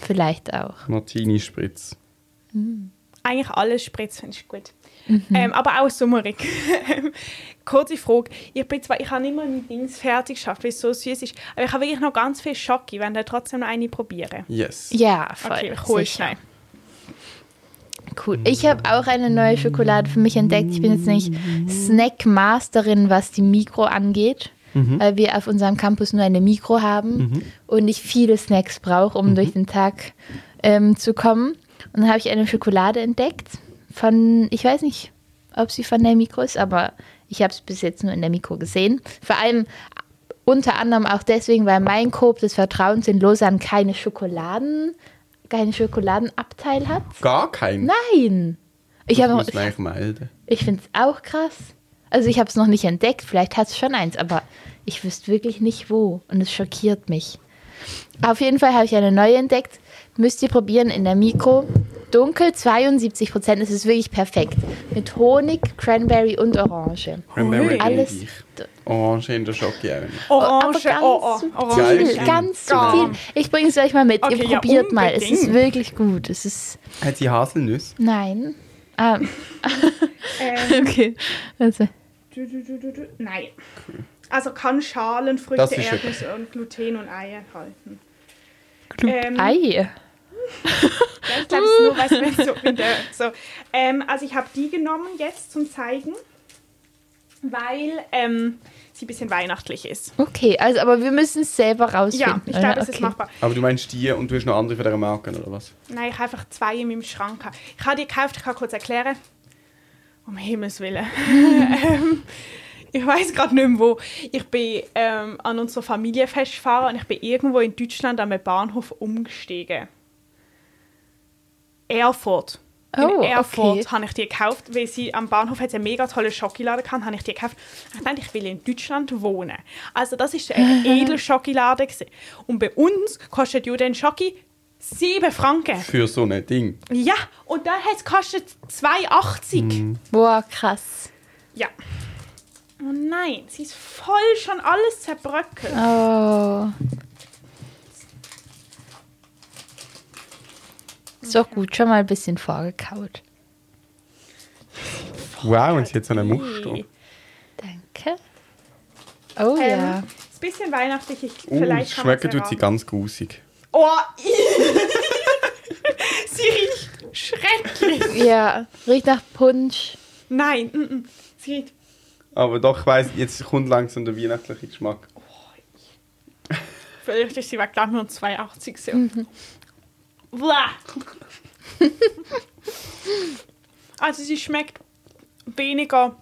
Vielleicht auch. Martini-Spritz. eigentlich alles Spritz finde ich gut. Ähm, aber auch sommerig. Kurze Frage. Ich bin zwar, ich habe nicht mal mein Dings fertig geschafft, weil es so süß ist, aber ich habe wirklich noch ganz viel Schocke. Wenn da trotzdem noch eine probieren. Yes. Ja, voll. Okay, sicher. schnell. Cool. Ich habe auch eine neue Schokolade für mich entdeckt. Ich bin jetzt nicht Snack-Masterin, was die Mikro angeht, weil wir auf unserem Campus nur eine Mikro haben und ich viele Snacks brauche, um durch den Tag ähm, zu kommen. Und dann habe ich eine Schokolade entdeckt von, ich weiß nicht, ob sie von der Mikro ist, aber ich habe es bis jetzt nur in der Mikro gesehen. Vor allem unter anderem auch deswegen, weil mein Coop des Vertrauens in Lausanne keine Schokoladen, keinen Schokoladenabteil hat. Gar kein. Nein. Ich, habe ich finde es auch krass. Also ich habe es noch nicht entdeckt, vielleicht hat es schon eins, aber ich wüsste wirklich nicht wo und es schockiert mich. Auf jeden Fall habe ich eine neue entdeckt. Müsst ihr probieren in der Mikro. Dunkel 72 Prozent, es ist wirklich perfekt. Mit Honig, Cranberry und Orange. Cranberry Alles-. Orange in der Schoki auch nicht. Orange, aber oh, ganz oh, subtil, Orange. ganz subtil. Ich bringe es euch mal mit. Okay, ihr ja, probiert mal. Es ist wirklich gut. Es ist. Hat sie Haselnüsse? Nein. Ah, Ähm, okay. Also, du, du, du, du, du. Nein. Also kann Schalen, Das Früchte, okay. Erdnüsse und Gluten und Eier enthalten. Glut Ähm, Ei. Ich glaube, es ist nur, weißt du, wenn so, in der, so. Ähm, also ich habe die genommen jetzt zum Zeigen, weil ähm, sie ein bisschen weihnachtlich ist. Okay, also aber wir müssen es selber rausfinden. Ja, ich glaube, oder? es ist Okay. machbar. Aber du meinst die und du hast noch andere von dieser Marke, oder was? Nein, ich habe einfach zwei in meinem Schrank. Ich habe die gekauft, ich kann kurz erklären. Um Himmels Willen. ähm, ich weiß gerade nicht mehr wo. Ich bin ähm, an unser Familienfest gefahren und ich bin irgendwo in Deutschland am Bahnhof umgestiegen. Erfurt. In Oh, Erfurt okay. habe ich die gekauft, weil sie am Bahnhof hat einen mega tollen Schokoladen gehabt, habe ich die gekauft. Ich dachte, ich will in Deutschland wohnen. Also das ist eine edle Schokolade gewesen. Und bei uns kostet ja den Schoki 7 Franken. Für so ein Ding. Ja, und da hat es gekostet 2,80. Boah, krass. Ja. Oh nein, sie ist voll schon alles zerbröckelt. Oh. Ist doch gut, schon mal ein bisschen vorgekaut. Wow, und sie hat so einen Muster. Hey. Danke. Oh Ähm, ja. Ist ein bisschen weihnachtlich. Ich, Uh, vielleicht tut sie ganz grusig. Oh, sie riecht schrecklich. Ja, riecht nach Punsch. Nein, mm, mm. sie riecht. Aber doch, ich weiss, jetzt kommt langsam der weihnachtliche Geschmack. Vielleicht ist sie war glaube nur 2,80 so. Blah. also sie schmeckt weniger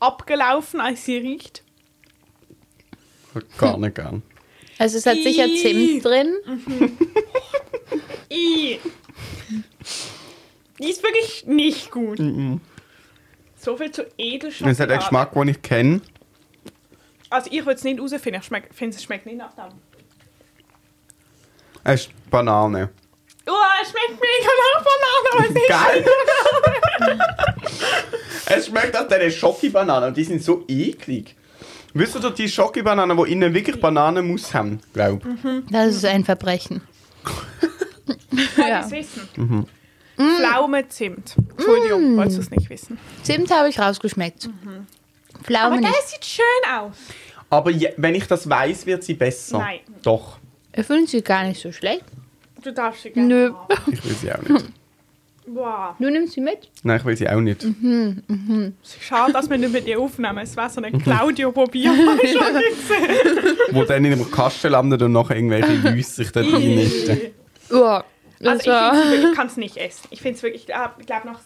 abgelaufen, als sie riecht. Ich Gar nicht gern. Also es hat sicher. Zimt drin. I. Die ist wirklich nicht gut. So viel zu Es Edelschokolade. hat einen Geschmack, den ich kenne. Also ich würde es nicht rausfinden. Ich schmeck- finde, es schmeckt nicht nach dem. Es ist Banane. Oh, es schmeckt mega nach Banane. aber es ist- Geil! es schmeckt nach diesen Schokibananen und die sind so eklig. Wisst ihr, die Schokibananen, die innen wirklich Bananenmus haben, glaub. Das ist ein Verbrechen. Ja. Ich wissen. Pflaume-Zimt. Entschuldigung, wolltest du es nicht wissen. Zimt habe ich rausgeschmeckt. Aber Pflaume der nicht. sieht schön aus. Aber je, wenn ich das weiß, wird sie besser. Nein. Doch. Ich finde sie gar nicht so schlecht. Du darfst sie gerne Nö. haben. Ich will sie auch nicht. Wow. Du nimmst sie mit? Nein, ich will sie auch nicht. Schade, dass wir nicht mit dir aufnehmen. Es wäre so eine Claudio probier schon gesehen. Wo dann in einem Kasten landet und nachher irgendwelche Läuse sich da drin nisten. Ja. Also ich, ich kann es nicht essen. Ich finde es wirklich, ich glaube glaub noch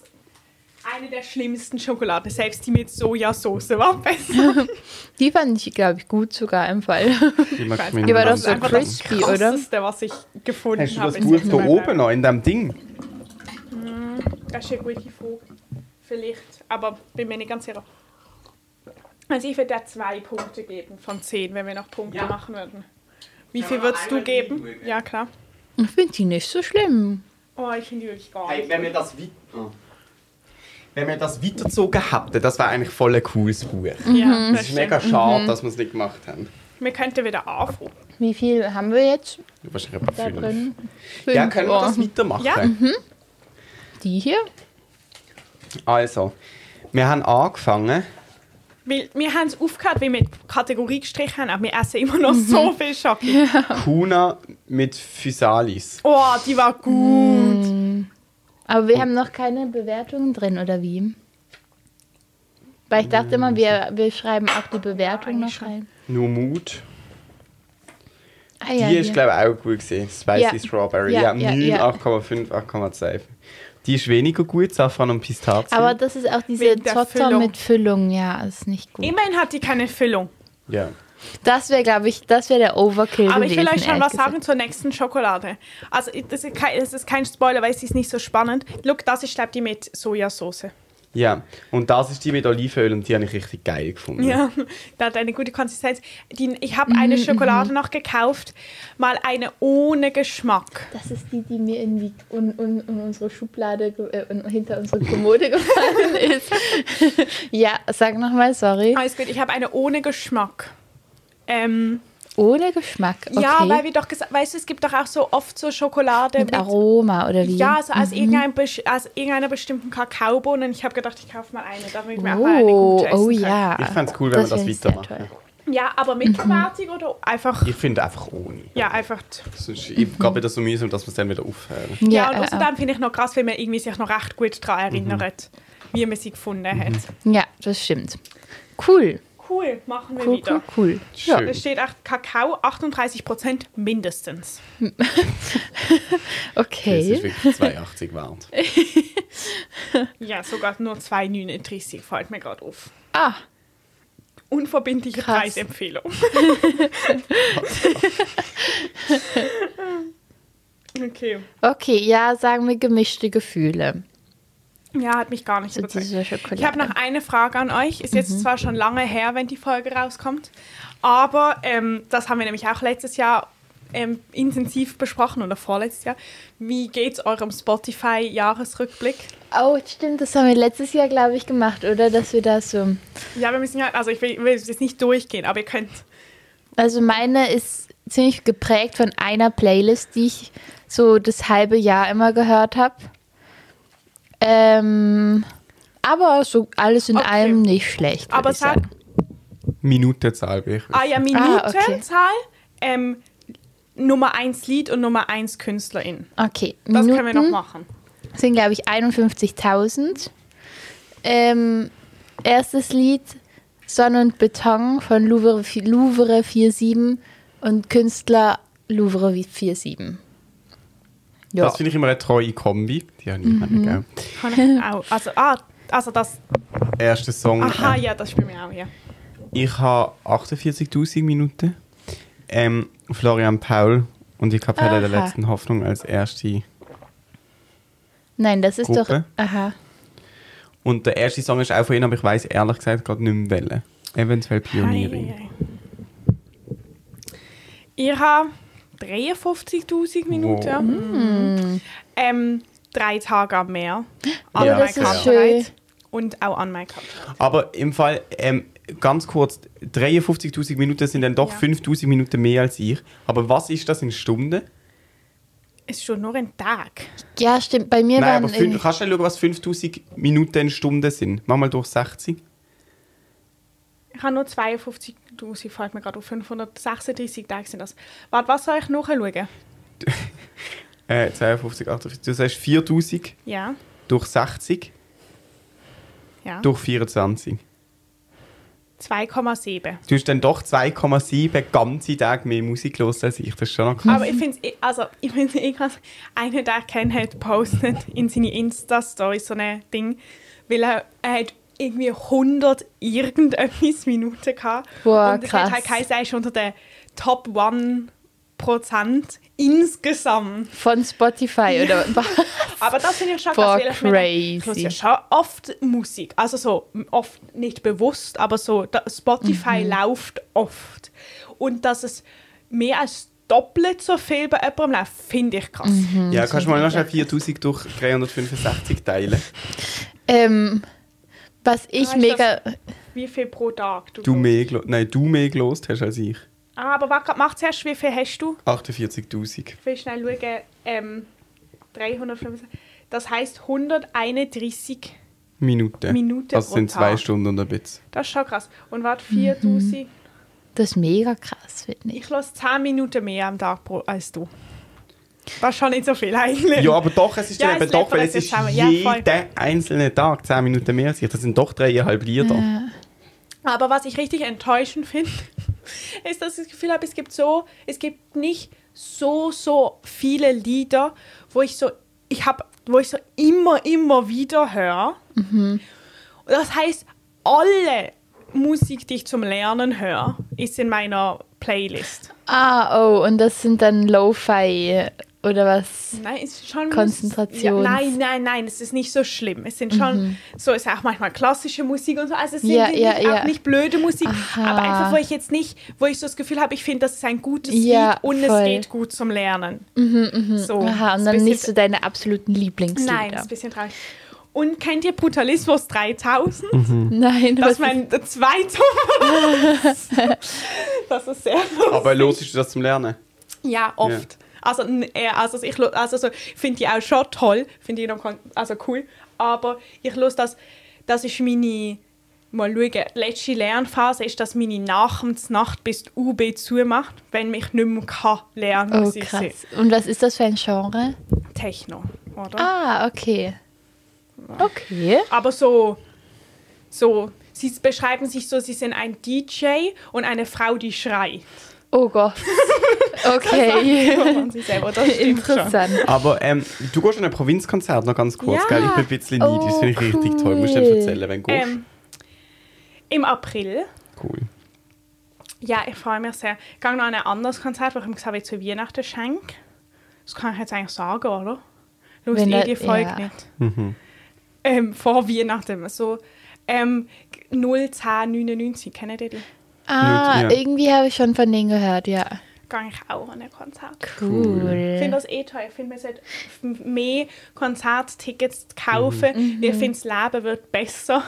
eine der schlimmsten Schokoladen. Selbst die mit Sojasauce war besser. die fand ich, glaube ich, gut sogar im Fall. Die, mag ich weiß mir nicht, Die war doch das ist so crispy, das oder? Krasseste, was ich gefunden Hast du habe. das Buch da oben noch, in dem Ding? Das ist eine gute Frage. Vielleicht, aber bin mir nicht ganz sicher. Also ich würde da zwei Punkte geben von zehn, wenn wir noch Punkte machen würden. Wie viel würdest du geben? Ja, klar. Ich finde die nicht so schlimm. Oh, ich finde die wirklich gar Hey, nicht. wenn wir das wei- oh. Wenn wir das weitergezogen hätten, das wäre eigentlich voll ein cooles Buch. Ja, Es das ist mega stimmt. schade, dass wir es nicht gemacht haben. Wir könnten wieder anfangen. Wie viel haben wir jetzt warst etwa da fünf. drin? Ja, Fünf. können wir das weitermachen? Ja. Die hier? Also, wir haben angefangen. Weil wir haben es aufgehört, weil wir die Kategorie gestrichen haben, aber wir essen immer noch so viel Schoki. Kuna mit Physalis. Oh, die war gut. Aber wir haben noch keine Bewertungen drin, oder wie? Weil ich dachte immer, wir, wir schreiben auch die Bewertung noch rein. Nur Mut. Ah, ja, die ist, hier. glaube ich, auch gut gesehen. Spicy Ja. Strawberry. Ja, Ja, ja, 9, ja. 8,5, 8,2. Die ist weniger gut, Safran und Pistazien. Aber das ist auch diese Wegen der Zotter Füllung. mit Füllung, ja, ist nicht gut. Immerhin hat die keine Füllung. ja. Das wäre, glaube ich, das wäre der Overkill Aber ich gewesen. will euch schon ehrlich was gesagt. sagen zur nächsten Schokolade. Also, das ist kein, das ist kein Spoiler, weil es ist nicht so spannend. Look, das ist, glaube ich, die mit Sojasauce. Ja. Und das ist die mit Olivenöl und die habe ich richtig geil gefunden. Ja, da hat eine gute Konsistenz. Die, ich habe Mhm, eine Schokolade noch gekauft, mal eine ohne Geschmack. Das ist die, die mir in, die, in, in, in unsere Schublade, äh, in, hinter unsere Kommode gefallen ist. ja, sag nochmal, sorry. Alles gut, ich habe eine ohne Geschmack. Ähm, Ohne Geschmack, okay. Ja, weil wir doch gesagt, weißt du, es gibt doch auch so oft so Schokolade Mit Aroma, oder wie? Ja, also aus, Mhm. irgendein, aus irgendeiner bestimmten Kakaobohne. Ich habe gedacht, ich kaufe mal eine, damit wir auch mal eine Oh, gute essen oh ja. Ich fände es cool, wenn wir das ich sehr weitermachen. toll. Ja, aber mit Verwertung oder einfach. Ich finde einfach ohne. Ja, einfach. Sonst ich glaube wieder so mühsam, dass wir es dann wieder aufhören. Ja, und äh, außerdem finde ich noch krass, weil man irgendwie sich noch recht gut daran erinnert, wie man sie gefunden hat. äh. ja, das stimmt. Cool, Cool, machen wir cool, wieder. cool, cool. Schön. Es steht auch Kakao 38% mindestens. Das Okay. ist wirklich 82 wert. Ja, sogar nur 2,39 fällt mir gerade auf. Ah, Unverbindliche Krass. Preisempfehlung. okay. okay, ja, sagen wir gemischte Gefühle Ja, hat mich gar nicht zu überzeugt. Ich habe noch eine Frage an euch. Ist jetzt Mhm. zwar schon lange her, wenn die Folge rauskommt, aber ähm, das haben wir nämlich auch letztes Jahr ähm, intensiv besprochen oder vorletztes Jahr. Wie geht's eurem Spotify-Jahresrückblick? Oh, stimmt, das haben wir letztes Jahr, glaube ich, gemacht, oder? Dass wir das so. Ja, wir müssen ja, also ich will, will jetzt nicht durchgehen, aber ihr könnt. Also meine ist ziemlich geprägt von einer Playlist, die ich so das halbe Jahr immer gehört habe. Ähm, aber so alles in Okay. allem nicht schlecht. würd Aber ich sag, sagen. Minutenzahl bin ich. ah ja, Ah, Minutenzahl, ähm, Nummer 1 Lied und Nummer 1 Künstlerin. Okay, Das Minuten können wir noch machen. sind, glaube ich, 51.000. Ähm, erstes Lied Sonne und Beton von Louvre, Louvre 47 und Künstler Louvre 47. Ja. Das finde ich immer eine treue Kombi. Die habe ich mhm. gell? Kann ich auch. Also, ah, also das. Erster Song. Aha, äh, ja, das spielen wir auch, ja. Ich habe 48.000 Minuten. Ähm, Florian Paul und die Kapelle der Aha. letzten Hoffnung als erste. Nein, das ist Gruppe. doch. Aha. Und der erste Song ist auch von ihnen, aber ich weiß ehrlich gesagt gerade nicht mehr welchen. Eventuell Pionierin. Ei. Ich habe 53.000 Minuten. Wow. Mhm. Ähm, drei Tage am Meer. An Ja, das ist schön. Und auch an Copyright. Aber im Fall, ähm, ganz kurz, 53.000 Minuten sind dann doch Ja. 5.000 Minuten mehr als ich. Aber was ist das in Stunden? Ist schon nur ein Tag. Ja, stimmt. Bei mir Nein, waren aber fün- kannst du schauen, was 5.000 Minuten in Stunden sind? Mach mal durch 60. Ich habe nur 52.000, fällt mir gerade auf. 536 Tage sind das. Warte, was soll ich nachschauen? Äh, 52, 58. Du sagst 4.000 Ja, durch 60 ja. durch 24. 2,7. Du hast dann doch 2,7 ganze Tage mehr Musik los als ich. Das ist schon noch krass. Aber ich finde es, also, ich finde eh krass, einer, der kennt hat, postet in seine Insta-Story so ein Ding, weil er, er hat irgendwie 100 irgendetwas Minuten gehabt. Boah, und das hat krass. halt geheißen, er ist unter den Top 1% insgesamt. von Spotify oder was? Aber das finde ich schon Boah, krass, weil ich höre crazy. ja schon oft Musik. Also so, oft nicht bewusst, aber so, Spotify Mhm. läuft oft. Und dass es mehr als doppelt so viel bei jemandem läuft, finde ich krass. Ja, kannst du mal noch schnell 4000 durch 365 teilen? Ähm, was ich Weißt du, mega. Wie viel pro Tag du Du mehr, nein, du mehr gelost hast als ich. Ah, aber warte, mach zuerst, wie viel hast du? 48.000 Ich will schnell schauen. Ähm, 365. Das heisst 131. Minuten. Minuten Also pro sind zwei Tag. Stunden und ein bisschen. Das ist schon krass. Und warte, 4000. Das ist mega krass, finde ich. Ich lasse 10 Minuten mehr am Tag pro, als du. Das ist schon nicht so viel eigentlich. Ja, aber doch, es ist Ja, ja, eben es doch, weil es ist zusammen. Ja, jeden einzelnen Tag 10 Minuten mehr. Das sind doch dreieinhalb Lieder. Aber was ich richtig enttäuschend finde, ist, dass ich das Gefühl habe, es gibt so, es gibt nicht so, so viele Lieder, wo ich so, ich habe, wo ich so immer, immer wieder höre. Und das heißt, alle Musik, die ich zum Lernen höre, ist in meiner Playlist. Ah, oh, und das sind dann Lo-Fi oder was? Nein, es ist schon Konzentrations- Ja, nein, nein, nein, es ist nicht so schlimm. Es sind schon so, es ist auch manchmal klassische Musik und so. Also es sind Ja, nicht, ja, ja. auch nicht blöde Musik, Aha. aber einfach, wo ich jetzt nicht, wo ich so das Gefühl habe, ich finde, das ist ein gutes Ja, Lied und voll. es geht gut zum Lernen. So, Aha, ist und dann bisschen- nicht so deine absoluten Lieblingslieder. Nein, das ist ein bisschen traurig. Und kennt ihr Brutalismus 3000? Nein, Das was ist mein der zweite. das ist sehr lustig. Aber los ist das zum Lernen. Ja, oft. Also, äh, also ich also so, finde die auch schon toll, finde ich noch also cool, aber ich los das, das ist meine, mal schauen, letzte Lernphase ist, dass meine Nacht bis die UB zumacht, wenn mich nicht mehr kann lernen Oh, muss ich krass. Und was ist das für ein Genre? Techno, oder? Ah, okay. Okay. Aber so, so, sie beschreiben sich so, sie sind ein DJ und eine Frau, die schreit. Oh Gott. Okay. Von sich selber, das stimmt schon. Interessant. Aber ähm, du gehst an ein Provinzkonzert noch ganz kurz, Ja. gell? Ich bin ein bisschen neidisch, das finde ich Oh, richtig toll. Musst du cool. dir erzählen, wenn du gehst. Ähm, Im April Cool. Ja, ich freue mich sehr. Ich gehe noch an ein anderes Konzert, das ich ihm gesagt habe, zu Weihnachten schenke. Das kann ich jetzt eigentlich sagen, oder? Du Wenn eh die Folge ja. nicht. Mhm. Ähm, vor Weihnachten. So ähm, 01099, kennt ihr die? Ah, Ja. irgendwie habe ich schon von denen gehört, ja. Gehe ich auch an ein Konzert. Ich Cool. finde das eh toll. Ich finde, man sollte mehr Konzerttickets kaufen. Ich finde, das Leben wird besser,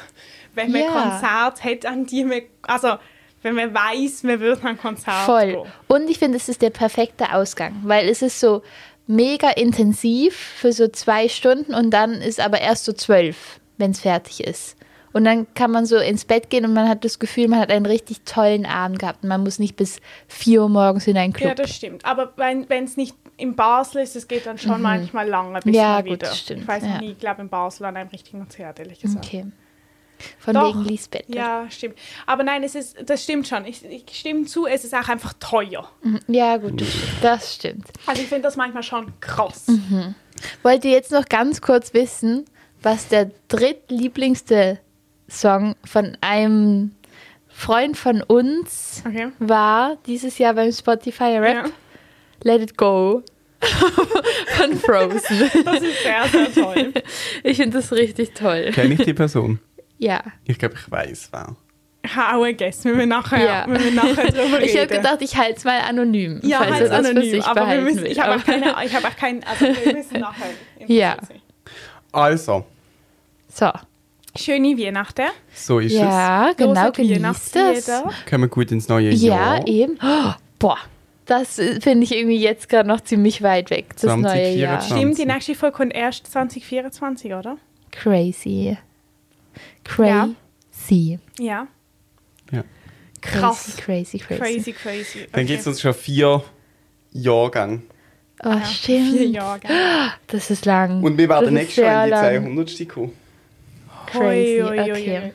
wenn man Ja. Konzerte hat, an die man... Also, wenn man weiß, man wird an ein Konzert Voll. gehen. Und ich finde, es ist der perfekte Ausgang, weil es ist so mega intensiv für so zwei Stunden und dann ist aber erst so zwölf, wenn es fertig ist. Und dann kann man so ins Bett gehen und man hat das Gefühl, man hat einen richtig tollen Abend gehabt. Und man muss nicht bis 4 Uhr morgens in einen Club. Ja, das stimmt. Aber wenn es nicht in Basel ist, es geht dann schon manchmal lange bis Mhm. Ja, gut, wieder. das stimmt, Ich weiß ja. nie, ich glaube in Basel an einem richtigen Konzert, ehrlich gesagt. okay. Von Doch. wegen Lisbeth. Ja, stimmt. Aber nein, es ist, das stimmt schon. Ich, ich stimme zu, es ist auch einfach teuer. Mhm. Ja, gut, das stimmt. Das stimmt. Also ich finde das manchmal schon krass. Mhm. Wollt ihr jetzt noch ganz kurz wissen, was der drittlieblingste Song von einem Freund von uns Okay. war dieses Jahr beim Spotify Rap? Ja. Let It Go von Frozen. Das ist sehr, sehr toll. ich finde das richtig toll. Kenne ich die Person? Ja. Ich glaube, ich weiß wer. Ich habe auch gegessen. Wir nachher, Ja. wir müssen nachher drüber reden. Ich habe gedacht, ich halte es mal anonym, ja, falls er das für anonym. sich Aber wir müssen, ich habe auch keine, ich habe auch keinen, also wir müssen nachher. Ja. Also, So. Schöne Weihnachten. so ist Ja, genau, Hört genießt das. Weihnachtslieder. es. Kommen wir gut ins neue Ja, Jahr. eben. Oh, boah, das finde ich irgendwie jetzt gerade noch ziemlich weit weg, das neue Jahr. 2024. Stimmt, die nächste Folge kommt erst 2024, oder? Crazy. Crazy. Ja. Ja. Krass. Crazy, crazy, crazy. Crazy, crazy. Dann Okay. gibt es uns schon vier Jahrgänge. Oh, Ja, stimmt. Vier Jahre. gell? Das ist lang. Und wir werden nächstes Jahr in die sehr lang. 200. kommen. Crazy, ui, ui, okay. ui.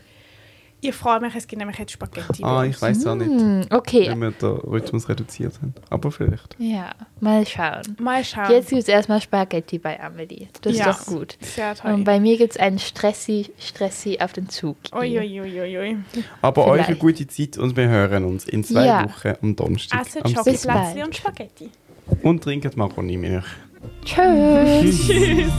Ich freue mich, es gibt nämlich jetzt Spaghetti. Ah, ich weiß auch nicht, Hm, okay. wenn wir den Rhythmus reduziert haben. Aber vielleicht. Ja, mal schauen. Mal schauen. Jetzt gibt es erstmal Spaghetti bei Amelie. Das Ja. ist doch gut. Sehr toll. Und bei mir gibt es einen Stressi, Stressi auf den Zug. Ui, ui, ui, ui, ui. Aber euch eine Vielleicht. gute Zeit und wir hören uns in zwei Ja. Wochen am Donnerstag. Schokolade bald. und Spaghetti. Und trinken Maroni-Milch. Tschüss. Tschüss.